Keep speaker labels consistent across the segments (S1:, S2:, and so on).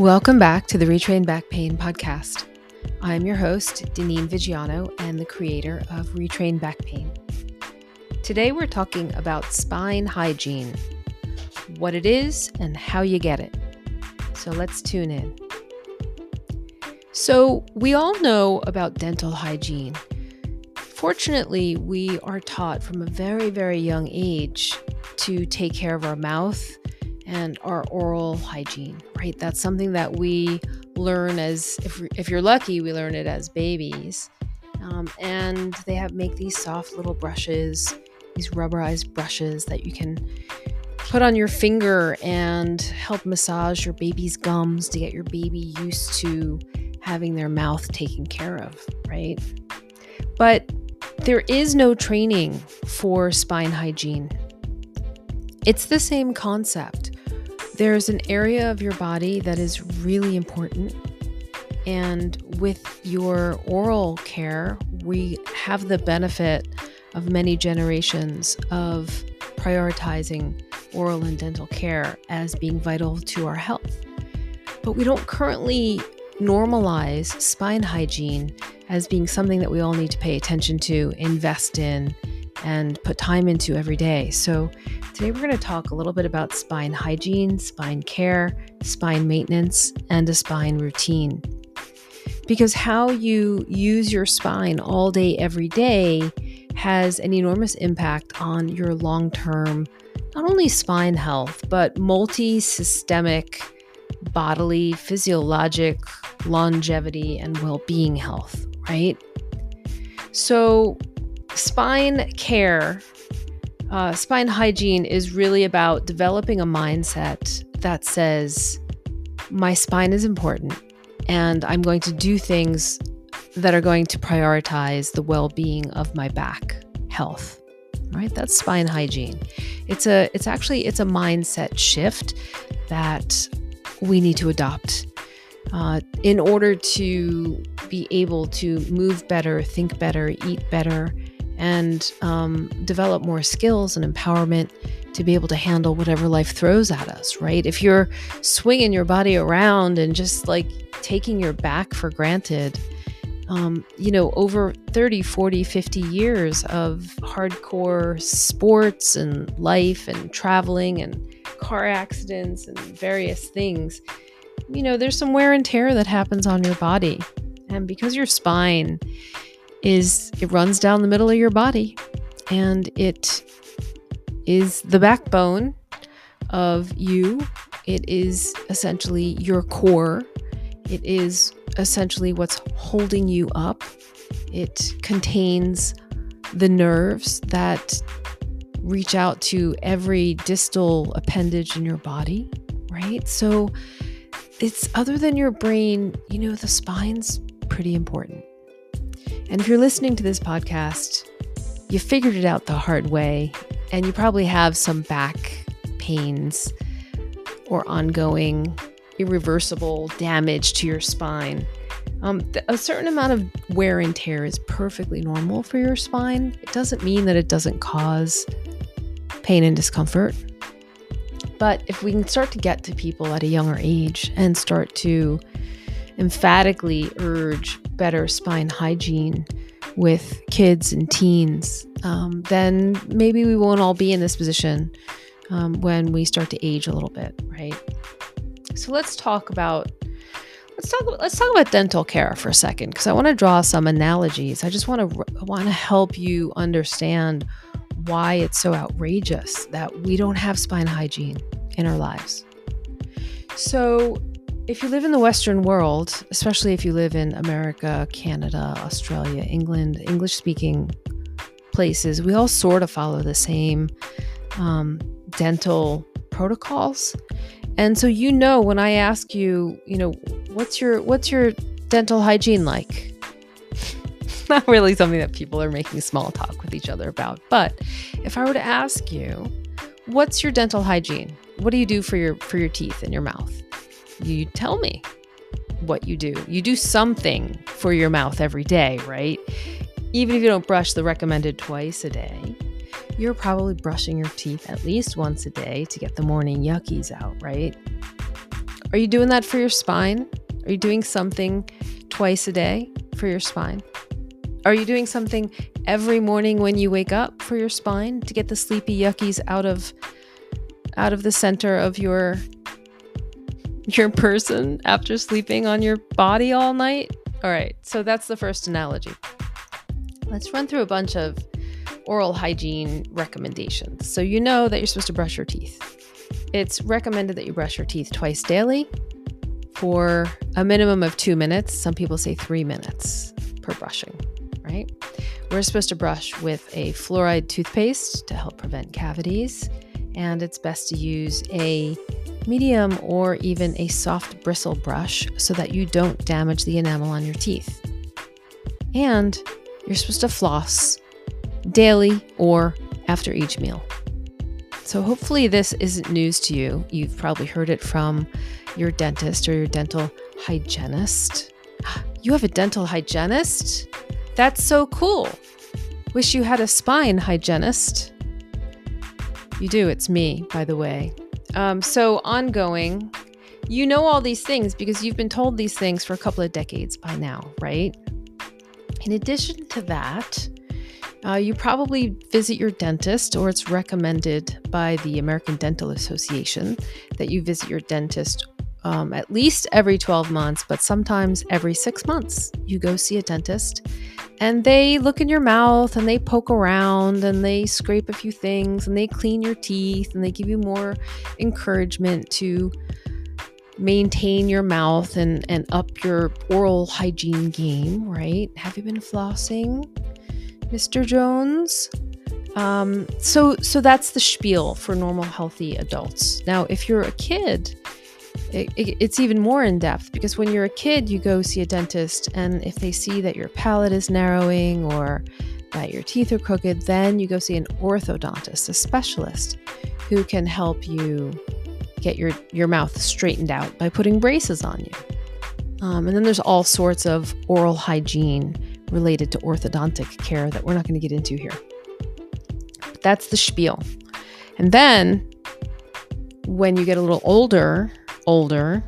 S1: Welcome back to the Retrain Back Pain podcast. I'm your host, Dinneen Viggiano, and the creator of Retrain Back Pain. Today we're talking about spine hygiene, what it is, and how you get it. So let's tune in. So, we all know about dental hygiene. Fortunately, we are taught from a very, very young age to take care of our mouth and our oral hygiene, right? That's something that we learn as, if, if you're lucky, we learn it as babies. Um, and they have make these soft little brushes, these rubberized brushes that you can put on your finger and help massage your baby's gums to get your baby used to having their mouth taken care of, right? But there is no training for spine hygiene. It's the same concept. There's an area of your body that is really important. And with your oral care, we have the benefit of many generations of prioritizing oral and dental care as being vital to our health. But we don't currently normalize spine hygiene as being something that we all need to pay attention to, invest in, and put time into every day. So, today we're going to talk a little bit about spine hygiene, spine care, spine maintenance, and a spine routine. Because how you use your spine all day, every day, has an enormous impact on your long term, not only spine health, but multi systemic bodily, physiologic longevity, and well being health, right? So, spine care, uh, spine hygiene is really about developing a mindset that says, my spine is important and I'm going to do things that are going to prioritize the well-being of my back health. Right? That's spine hygiene. It's a it's actually it's a mindset shift that we need to adopt uh, in order to be able to move better think better eat better and um, develop more skills and empowerment to be able to handle whatever life throws at us, right? If you're swinging your body around and just like taking your back for granted, um, you know, over 30, 40, 50 years of hardcore sports and life and traveling and car accidents and various things, you know, there's some wear and tear that happens on your body. And because your spine is it runs down the middle of your body and it is the backbone of you. It is essentially your core. It is essentially what's holding you up. It contains the nerves that reach out to every distal appendage in your body, right? So it's other than your brain, you know, the spine's pretty important. And if you're listening to this podcast, you figured it out the hard way, and you probably have some back pains or ongoing irreversible damage to your spine. Um, a certain amount of wear and tear is perfectly normal for your spine. It doesn't mean that it doesn't cause pain and discomfort. But if we can start to get to people at a younger age and start to emphatically urge better spine hygiene with kids and teens, um, then maybe we won't all be in this position um, when we start to age a little bit, right? So let's talk about let's talk let's talk about dental care for a second because I want to draw some analogies. I just want to want to help you understand why it's so outrageous that we don't have spine hygiene in our lives. So if you live in the Western world, especially if you live in America, Canada, Australia, England, English speaking places, we all sort of follow the same um, dental protocols. And so you know when I ask you, you know, what's your what's your dental hygiene like? Not really something that people are making small talk with each other about. But if I were to ask you, what's your dental hygiene? What do you do for your for your teeth and your mouth? You tell me what you do. You do something for your mouth every day, right? Even if you don't brush the recommended twice a day, you're probably brushing your teeth at least once a day to get the morning yuckies out, right? Are you doing that for your spine? Are you doing something twice a day for your spine? Are you doing something every morning when you wake up for your spine to get the sleepy yuckies out of out of the center of your your person after sleeping on your body all night? All right. So that's the first analogy. Let's run through a bunch of oral hygiene recommendations. So you know that you're supposed to brush your teeth. It's recommended that you brush your teeth twice daily for a minimum of 2 minutes. Some people say 3 minutes per brushing right? We're supposed to brush with a fluoride toothpaste to help prevent cavities, and it's best to use a medium or even a soft bristle brush so that you don't damage the enamel on your teeth. And you're supposed to floss daily or after each meal. So, hopefully, this isn't news to you. You've probably heard it from your dentist or your dental hygienist. You have a dental hygienist? That's so cool. Wish you had a spine hygienist. You do, it's me, by the way. Um, so, ongoing, you know all these things because you've been told these things for a couple of decades by now, right? In addition to that, uh, you probably visit your dentist, or it's recommended by the American Dental Association that you visit your dentist um, at least every 12 months, but sometimes every six months. You go see a dentist and they look in your mouth and they poke around and they scrape a few things and they clean your teeth and they give you more encouragement to maintain your mouth and, and up your oral hygiene game, right? Have you been flossing, Mr. Jones? Um, so so that's the spiel for normal healthy adults. Now, if you're a kid, it, it, it's even more in depth because when you're a kid, you go see a dentist, and if they see that your palate is narrowing or that your teeth are crooked, then you go see an orthodontist, a specialist who can help you get your, your mouth straightened out by putting braces on you. Um, and then there's all sorts of oral hygiene related to orthodontic care that we're not going to get into here. But that's the spiel. And then when you get a little older, older,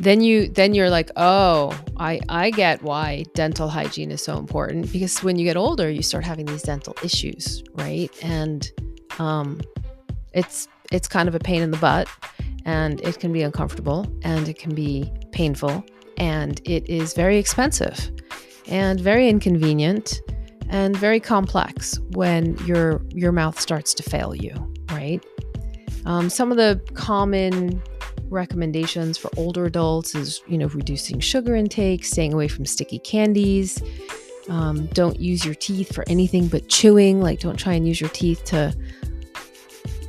S1: then you then you're like, "Oh, I I get why dental hygiene is so important because when you get older, you start having these dental issues, right? And um it's it's kind of a pain in the butt and it can be uncomfortable and it can be painful and it is very expensive and very inconvenient and very complex when your your mouth starts to fail you, right? Um, some of the common recommendations for older adults is, you know, reducing sugar intake, staying away from sticky candies. Um, don't use your teeth for anything but chewing. Like, don't try and use your teeth to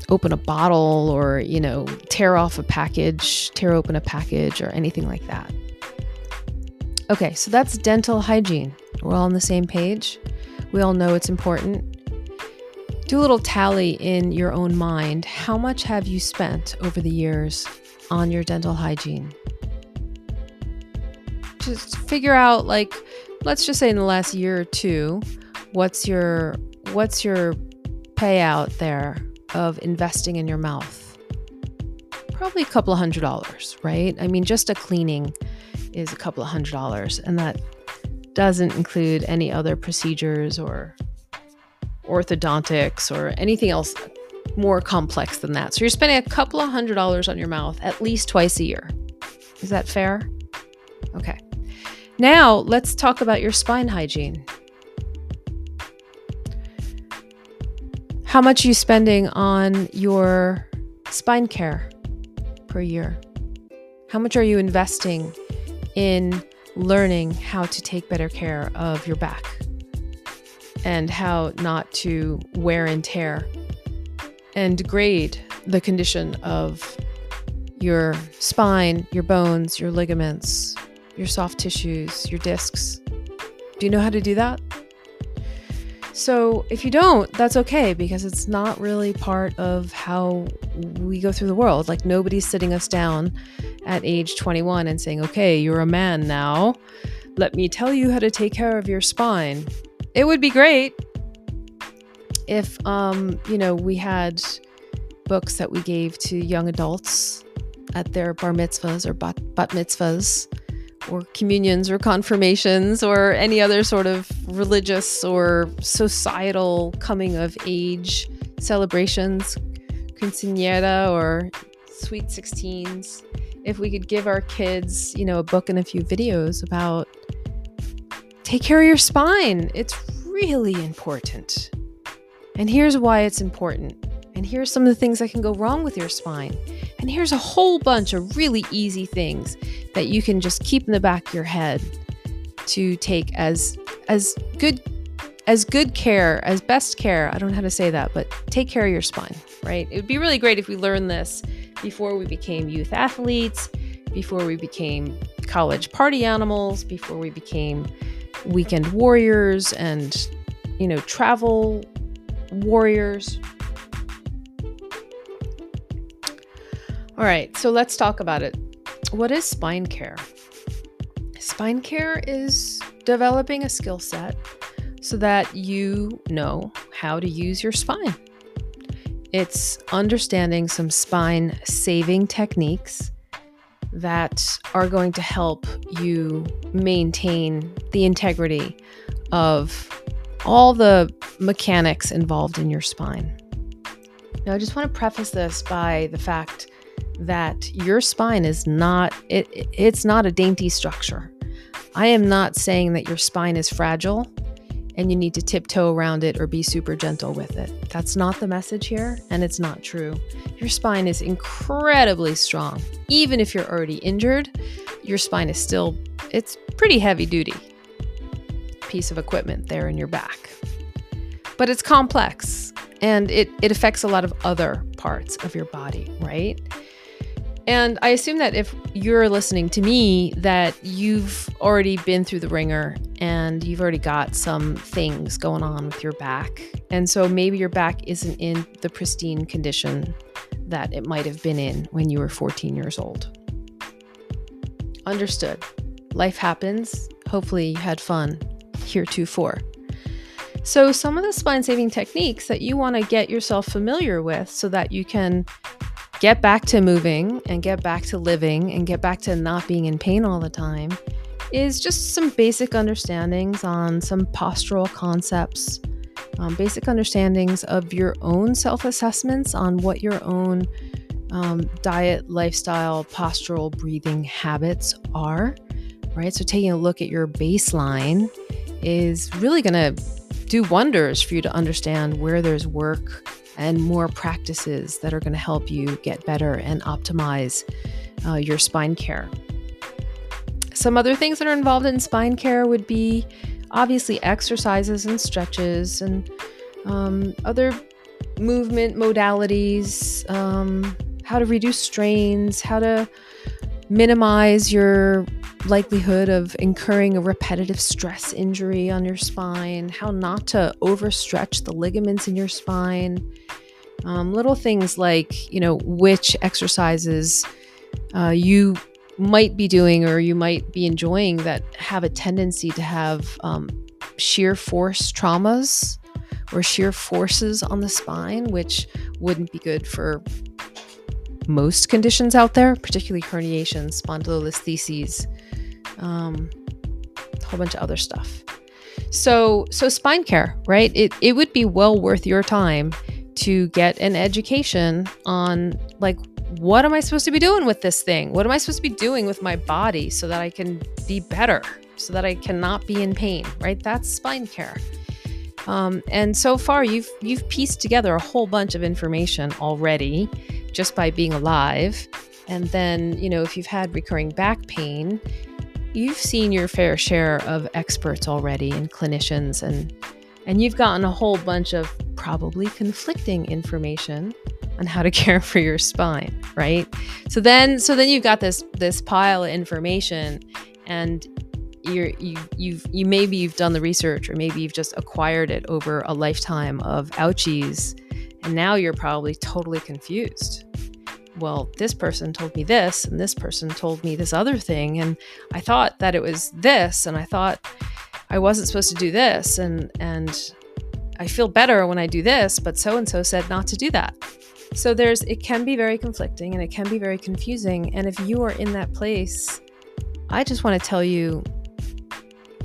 S1: open a bottle or, you know, tear off a package, tear open a package or anything like that. Okay, so that's dental hygiene. We're all on the same page. We all know it's important. Do a little tally in your own mind. How much have you spent over the years on your dental hygiene. Just figure out like let's just say in the last year or two, what's your what's your payout there of investing in your mouth? Probably a couple of hundred dollars, right? I mean, just a cleaning is a couple of hundred dollars, and that doesn't include any other procedures or orthodontics or anything else more complex than that. So you're spending a couple of hundred dollars on your mouth at least twice a year. Is that fair? Okay. Now let's talk about your spine hygiene. How much are you spending on your spine care per year? How much are you investing in learning how to take better care of your back and how not to wear and tear and degrade the condition of your spine, your bones, your ligaments, your soft tissues, your discs. Do you know how to do that? So, if you don't, that's okay because it's not really part of how we go through the world. Like, nobody's sitting us down at age 21 and saying, okay, you're a man now. Let me tell you how to take care of your spine. It would be great, if um, you know we had books that we gave to young adults at their bar mitzvahs or bat, bat mitzvahs or communions or confirmations or any other sort of religious or societal coming of age celebrations, quinceañera or sweet 16s, if we could give our kids, you know, a book and a few videos about take care of your spine. It's really important. And here's why it's important. And here's some of the things that can go wrong with your spine. And here's a whole bunch of really easy things that you can just keep in the back of your head to take as as good as good care, as best care. I don't know how to say that, but take care of your spine, right? It would be really great if we learned this before we became youth athletes, before we became college party animals, before we became weekend warriors and, you know, travel warriors. All right, so let's talk about it. What is spine care? Spine care is developing a skill set so that you know how to use your spine. It's understanding some spine saving techniques that are going to help you maintain the integrity of all the mechanics involved in your spine. Now, I just want to preface this by the fact that your spine is not it, it's not a dainty structure. I am not saying that your spine is fragile and you need to tiptoe around it or be super gentle with it. That's not the message here, and it's not true. Your spine is incredibly strong. Even if you're already injured, your spine is still it's pretty heavy duty piece of equipment there in your back. But it's complex and it, it affects a lot of other parts of your body, right? And I assume that if you're listening to me, that you've already been through the ringer and you've already got some things going on with your back. And so maybe your back isn't in the pristine condition that it might have been in when you were 14 years old. Understood. Life happens. Hopefully, you had fun heretofore. So, some of the spine saving techniques that you want to get yourself familiar with so that you can get back to moving and get back to living and get back to not being in pain all the time is just some basic understandings on some postural concepts, um, basic understandings of your own self assessments on what your own um, diet, lifestyle, postural, breathing habits are, right? So, taking a look at your baseline is really going to do wonders for you to understand where there's work and more practices that are going to help you get better and optimize uh, your spine care. Some other things that are involved in spine care would be obviously exercises and stretches and um, other movement modalities, um, how to reduce strains, how to minimize your likelihood of incurring a repetitive stress injury on your spine, how not to overstretch the ligaments in your spine. Um, little things like, you know, which exercises uh, you might be doing or you might be enjoying that have a tendency to have um, shear force traumas or shear forces on the spine, which wouldn't be good for most conditions out there, particularly herniations, spondylolistheses, um, a whole bunch of other stuff. So, so spine care, right? It it would be well worth your time to get an education on like what am I supposed to be doing with this thing? What am I supposed to be doing with my body so that I can be better, so that I cannot be in pain, right? That's spine care. Um, and so far, you've you've pieced together a whole bunch of information already, just by being alive. And then, you know, if you've had recurring back pain, you've seen your fair share of experts already and clinicians and and you've gotten a whole bunch of probably conflicting information on how to care for your spine, right? So then so then you've got this this pile of information and you're you you've you maybe you've done the research or maybe you've just acquired it over a lifetime of ouchies and now you're probably totally confused well, this person told me this, and this person told me this other thing. And I thought that it was this, and I thought I wasn't supposed to do this. And, and I feel better when I do this, but so and so said not to do that. So there's it can be very conflicting and it can be very confusing. And if you are in that place, I just want to tell you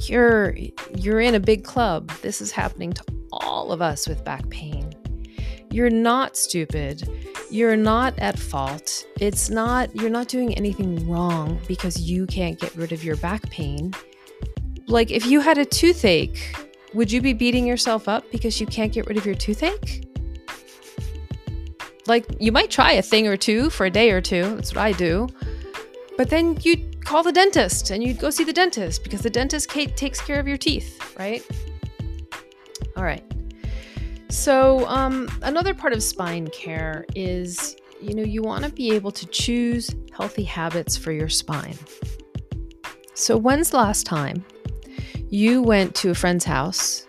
S1: you're you're in a big club. This is happening to all of us with back pain. You're not stupid. You're not at fault. It's not you're not doing anything wrong because you can't get rid of your back pain. Like if you had a toothache, would you be beating yourself up because you can't get rid of your toothache? Like you might try a thing or two for a day or two. That's what I do. But then you call the dentist and you'd go see the dentist because the dentist takes care of your teeth, right? All right. So, um, another part of spine care is you know, you want to be able to choose healthy habits for your spine. So, when's the last time you went to a friend's house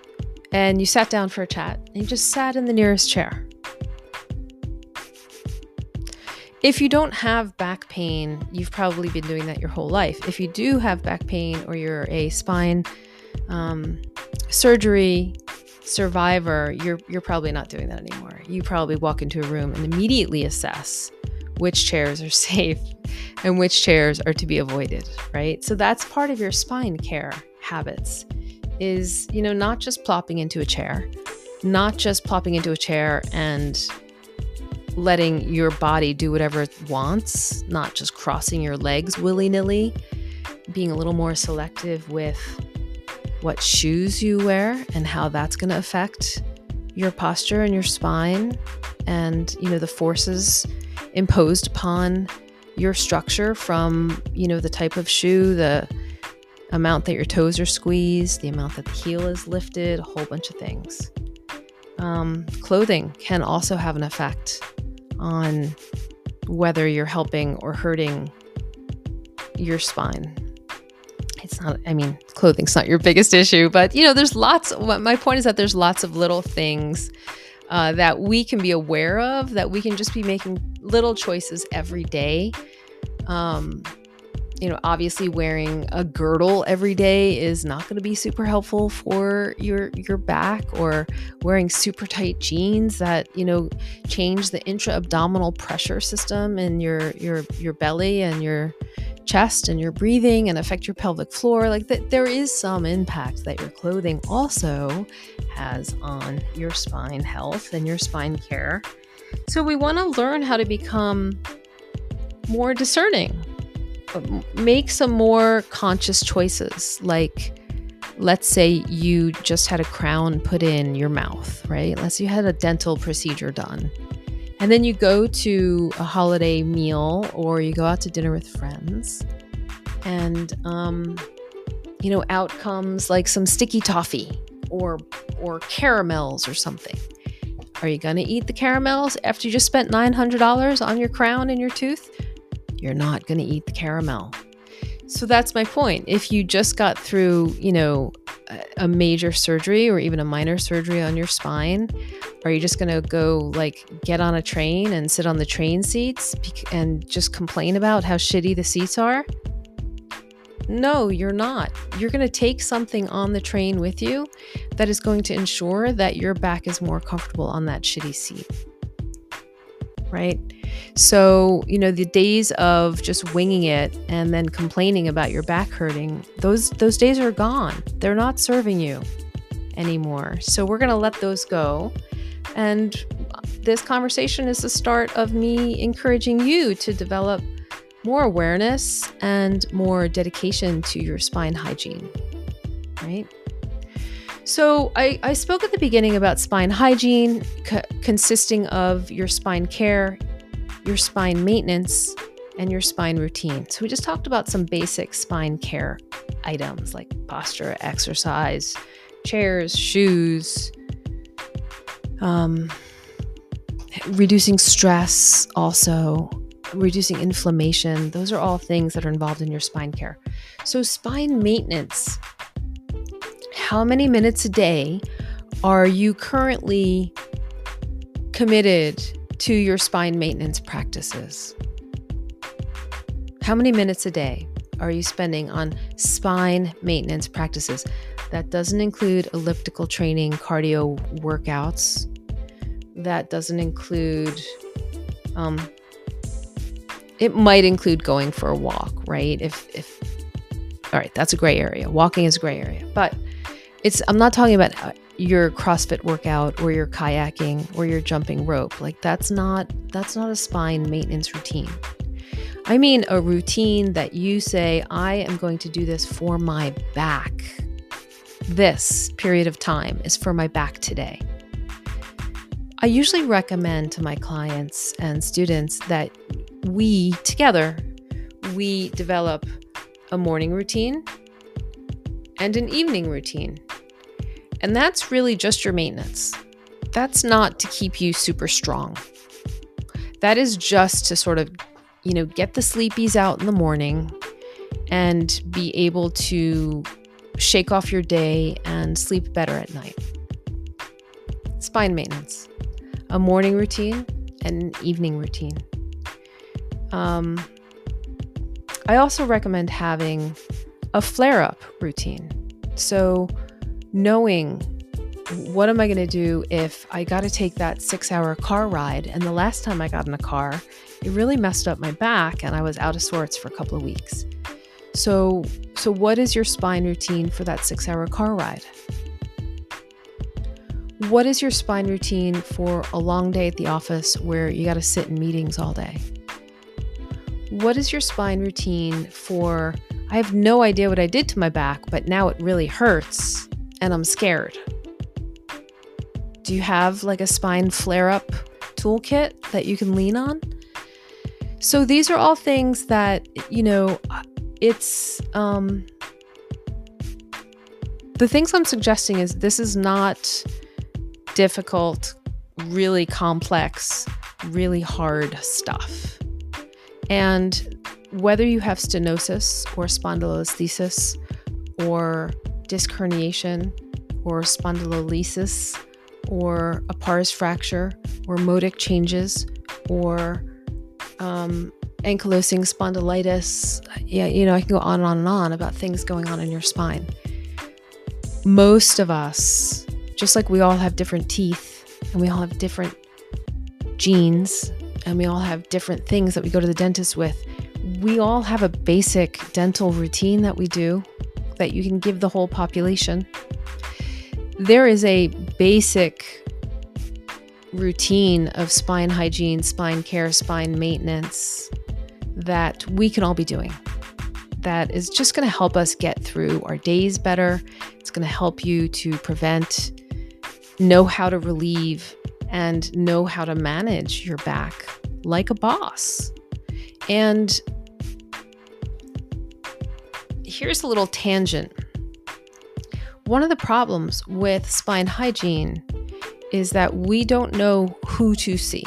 S1: and you sat down for a chat and you just sat in the nearest chair? If you don't have back pain, you've probably been doing that your whole life. If you do have back pain or you're a spine um, surgery survivor, you're you're probably not doing that anymore. You probably walk into a room and immediately assess which chairs are safe and which chairs are to be avoided, right? So that's part of your spine care habits is, you know, not just plopping into a chair, not just plopping into a chair and letting your body do whatever it wants, not just crossing your legs willy nilly, being a little more selective with what shoes you wear and how that's going to affect your posture and your spine and you know the forces imposed upon your structure from you know the type of shoe the amount that your toes are squeezed the amount that the heel is lifted a whole bunch of things um, clothing can also have an effect on whether you're helping or hurting your spine. It's not, I mean, clothing's not your biggest issue, but you know, there's lots. My point is that there's lots of little things uh, that we can be aware of, that we can just be making little choices every day um, you know, obviously wearing a girdle every day is not going to be super helpful for your your back or wearing super tight jeans that, you know, change the intra-abdominal pressure system in your your your belly and your chest and your breathing and affect your pelvic floor like that there is some impact that your clothing also has on your spine health and your spine care. So we want to learn how to become more discerning make some more conscious choices. Like let's say you just had a crown put in your mouth right? Let's say you had a dental procedure done and then you go to a holiday meal or you go out to dinner with friends and um, you know out comes like some sticky toffee or or caramels or something are you to eat the caramels after you just spent $900 on your crown and your tooth you're not to eat the caramel. So that's my point. If you just got through, you know, a major surgery or even a minor surgery on your spine, are you just going to go like get on a train and sit on the train seats and just complain about how shitty the seats are? No, you're not. You're going to take something on the train with you that is going to ensure that your back is more comfortable on that shitty seat. Right? So, you know, the days of just winging it and then complaining about your back hurting, those those days are gone. They're not serving you anymore. So, we're going to let those go. And this conversation is the start of me encouraging you to develop more awareness and more dedication to your spine hygiene. Right? So, I, I spoke at the beginning about spine hygiene co- consisting of your spine care, your spine maintenance, and your spine routine. So, we just talked about some basic spine care items like posture, exercise, chairs, shoes, um, reducing stress, also reducing inflammation. Those are all things that are involved in your spine care. So, spine maintenance how many minutes a day are you currently committed to your spine maintenance practices? How many minutes a day are you spending on spine maintenance practices? That doesn't include elliptical training, cardio workouts. That doesn't include Um, it might include going for a walk, right? If if all right, that's a gray area. Walking is a gray area, but it's I'm not talking about uh, your CrossFit workout or your kayaking or your jumping rope. Like that's not that's not a spine maintenance routine. I mean a routine that you say I am going to do this for my back. This period of time is for my back today. I usually recommend to my clients and students that we together we develop a morning routine and an evening routine. And that's really just your maintenance. That's not to keep you super strong. That is just to sort of, you know, get the sleepies out in the morning and be able to shake off your day and sleep better at night. Spine maintenance, a morning routine and an evening routine. Um, I also recommend having a flare up routine. So, knowing what am I going to do if I got to take that six hour car ride? And the last time I got in a car, it really messed up my back and I was out of sorts for a couple of weeks. So, so what is your spine routine for that six hour car ride? What is your spine routine for a long day at the office where you got to sit in meetings all day? What is your spine routine for? I have no idea what I did to my back, but now it really hurts and I'm scared. Do you have like a spine flare up toolkit that you can lean on? So these are all things that, you know, it's um the things I'm suggesting is this is not difficult, really complex, really hard stuff. And whether you have stenosis or spondylolisthesis or disc herniation or spondylolysis or a pars fracture or modic changes or um, ankylosing spondylitis. Yeah, you know, I can go on and on and on about things going on in your spine. Most of us, just like we all have different teeth and we all have different genes and we all have different things that we go to the dentist with. We all have a basic dental routine that we do that you can give the whole population. There is a basic routine of spine hygiene, spine care, spine maintenance that we can all be doing. That is just going to help us get through our days better. It's going to help you to prevent, know how to relieve, and know how to manage your back like a boss. And here's a little tangent. One of the problems with spine hygiene is that we don't know who to see.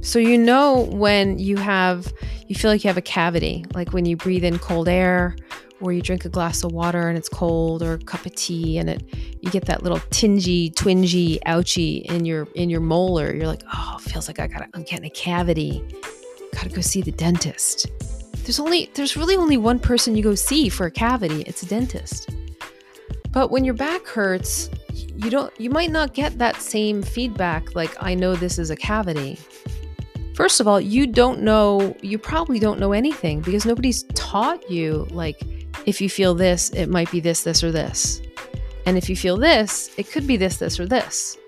S1: So, you know, when you have, you feel like you have a cavity, like when you breathe in cold air or you drink a glass of water and it's cold or a cup of tea and it you get that little tingy twingy ouchy in your in your molar you're like oh feels like i got i'm getting a cavity. Gotta go see the dentist. There's only there's really only one person you go see for a cavity. It's a dentist. But when your back hurts you don't you might not get that same feedback like i know this is a cavity First of all, you don't know, you probably don't know anything because nobody's taught you, like, if you feel this, it might be this, this, or this. And if you feel this, it could be this, this, or this.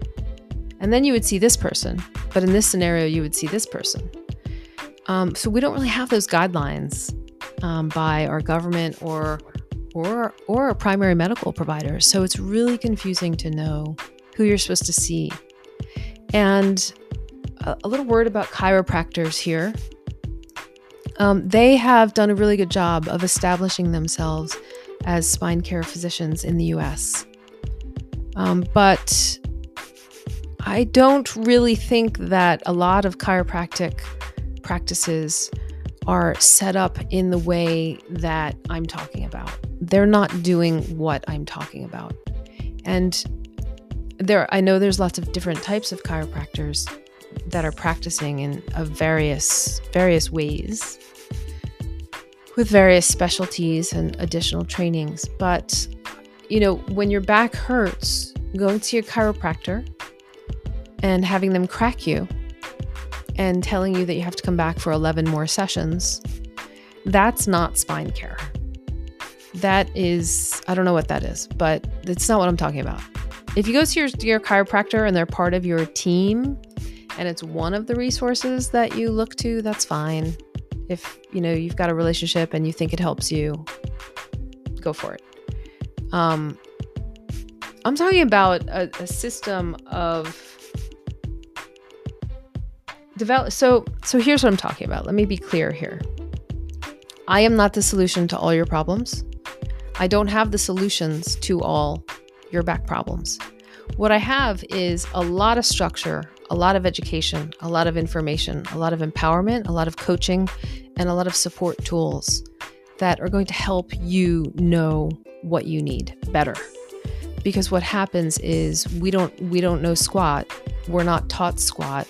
S1: And then you would see this person. But in this scenario, you would see this person. Um, so we don't really have those guidelines um, by our government or or or a primary medical provider. So it's really confusing to know who you're supposed to see. And a, a little word about chiropractors here. Um, they have done a really good job of establishing themselves as spine care physicians in the US. Um, but I don't really think that a lot of chiropractic practices are set up in the way that I'm talking about. They're not doing what I'm talking about. And there I know there's lots of different types of chiropractors that are practicing in various various ways with various specialties and additional trainings. But, you know, when your back hurts, going to your chiropractor and having them crack you and telling you that you have to come back for 11 more sessions, that's not spine care. That is, I don't know what that is, but it's not what I'm talking about. If you go to your, your chiropractor and they're part of your team and it's one of the resources that you look to, that's fine. If you know you've got a relationship and you think it helps you, go for it. Um, I'm talking about a, a system of develop. So, so here's what I'm talking about. Let me be clear here. I am not the solution to all your problems. I don't have the solutions to all your back problems. What I have is a lot of structure, a lot of education, a lot of information, a lot of empowerment, a lot of coaching, and a lot of support tools that are going to help you know what you need better. Because what happens is we don't we don't know squat. We're not taught squat.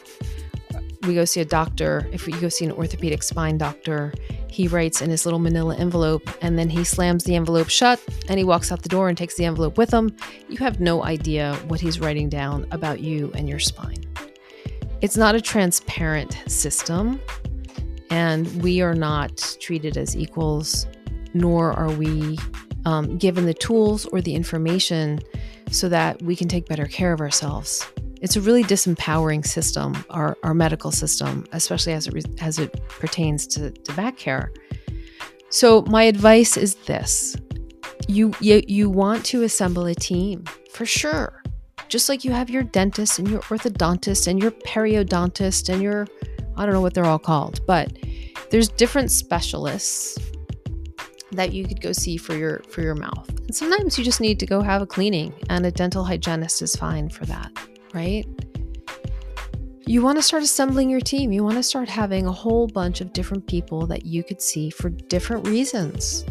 S1: We go see a doctor. If we go see an orthopedic spine doctor, he writes in his little manila envelope and then he slams the envelope shut and he walks out the door and takes the envelope with him. You have no idea what he's writing down about you and your spine. It's not a transparent system, and we are not treated as equals, nor are we um, given the tools or the information so that we can take better care of ourselves it's a really disempowering system, our, our medical system, especially as it, as it pertains to, to back care. So, my advice is this you, you, you want to assemble a team for sure. Just like you have your dentist and your orthodontist and your periodontist and your, I don't know what they're all called, but there's different specialists that you could go see for your for your mouth. And sometimes you just need to go have a cleaning and a dental hygienist is fine for that right? You want to start assembling your team. You want to start having a whole bunch of different people that you could see for different reasons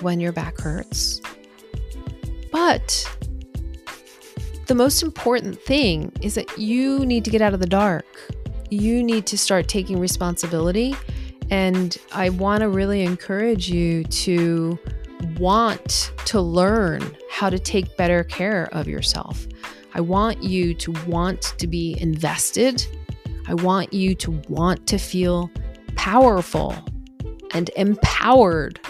S1: when your back hurts. But the most important thing is that you need to get out of the dark. You need to start taking responsibility. And I want to really encourage you to want to learn how to take better care of yourself. I want you to want to be invested. I want you to want to feel powerful and empowered.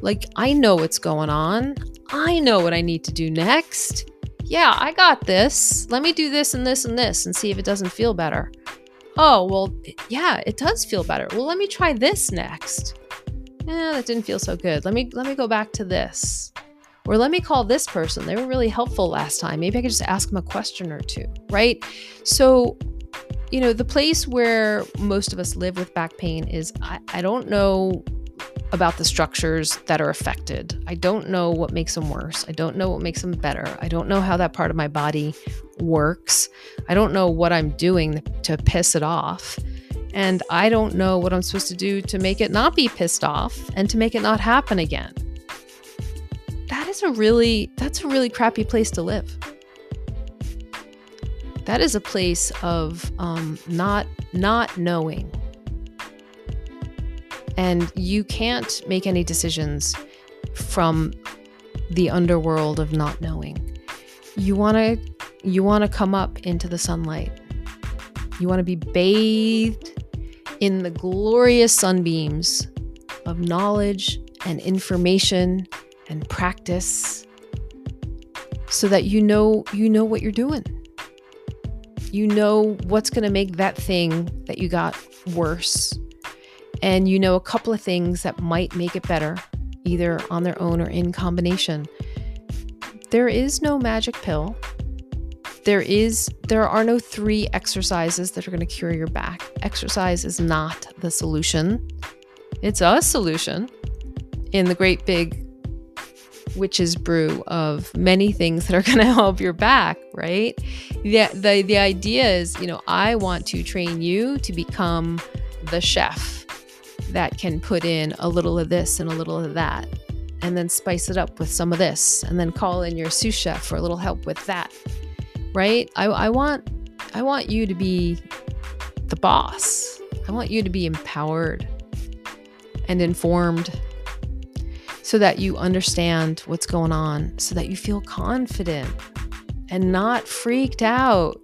S1: Like, I know what's going on. I know what I need to do next. Yeah, I got this. Let me do this and this and this and see if it doesn't feel better. Oh, well, yeah, it does feel better. Well, let me try this next. Yeah, that didn't feel so good. Let me let me go back to this. Or let me call this person. They were really helpful last time. Maybe I could just ask them a question or two, right? So, you know, the place where most of us live with back pain is I, I don't know about the structures that are affected. I don't know what makes them worse. I don't know what makes them better. I don't know how that part of my body works. I don't know what I'm doing to piss it off. And I don't know what I'm supposed to do to make it not be pissed off and to make it not happen again a really that's a really crappy place to live. That is a place of um, not not knowing. And you can't make any decisions from the underworld of not knowing. You want to you want to come up into the sunlight. You want to be bathed in the glorious sunbeams of knowledge and information and practice so that you know you know what you're doing. You know what's going to make that thing that you got worse. And you know a couple of things that might make it better, either on their own or in combination. There is no magic pill. There is there are no three exercises that are going to cure your back. Exercise is not the solution. It's a solution in the great big witch's brew of many things that are going to help your back, right? The, the, the idea is, you know, I want to train you to become the chef that can put in a little of this and a little of that and then spice it up with some of this and then call in your sous chef for a little help with that right I, I want i want you to be the boss i want you to be empowered and informed so that you understand what's going on, so that you feel confident and not freaked out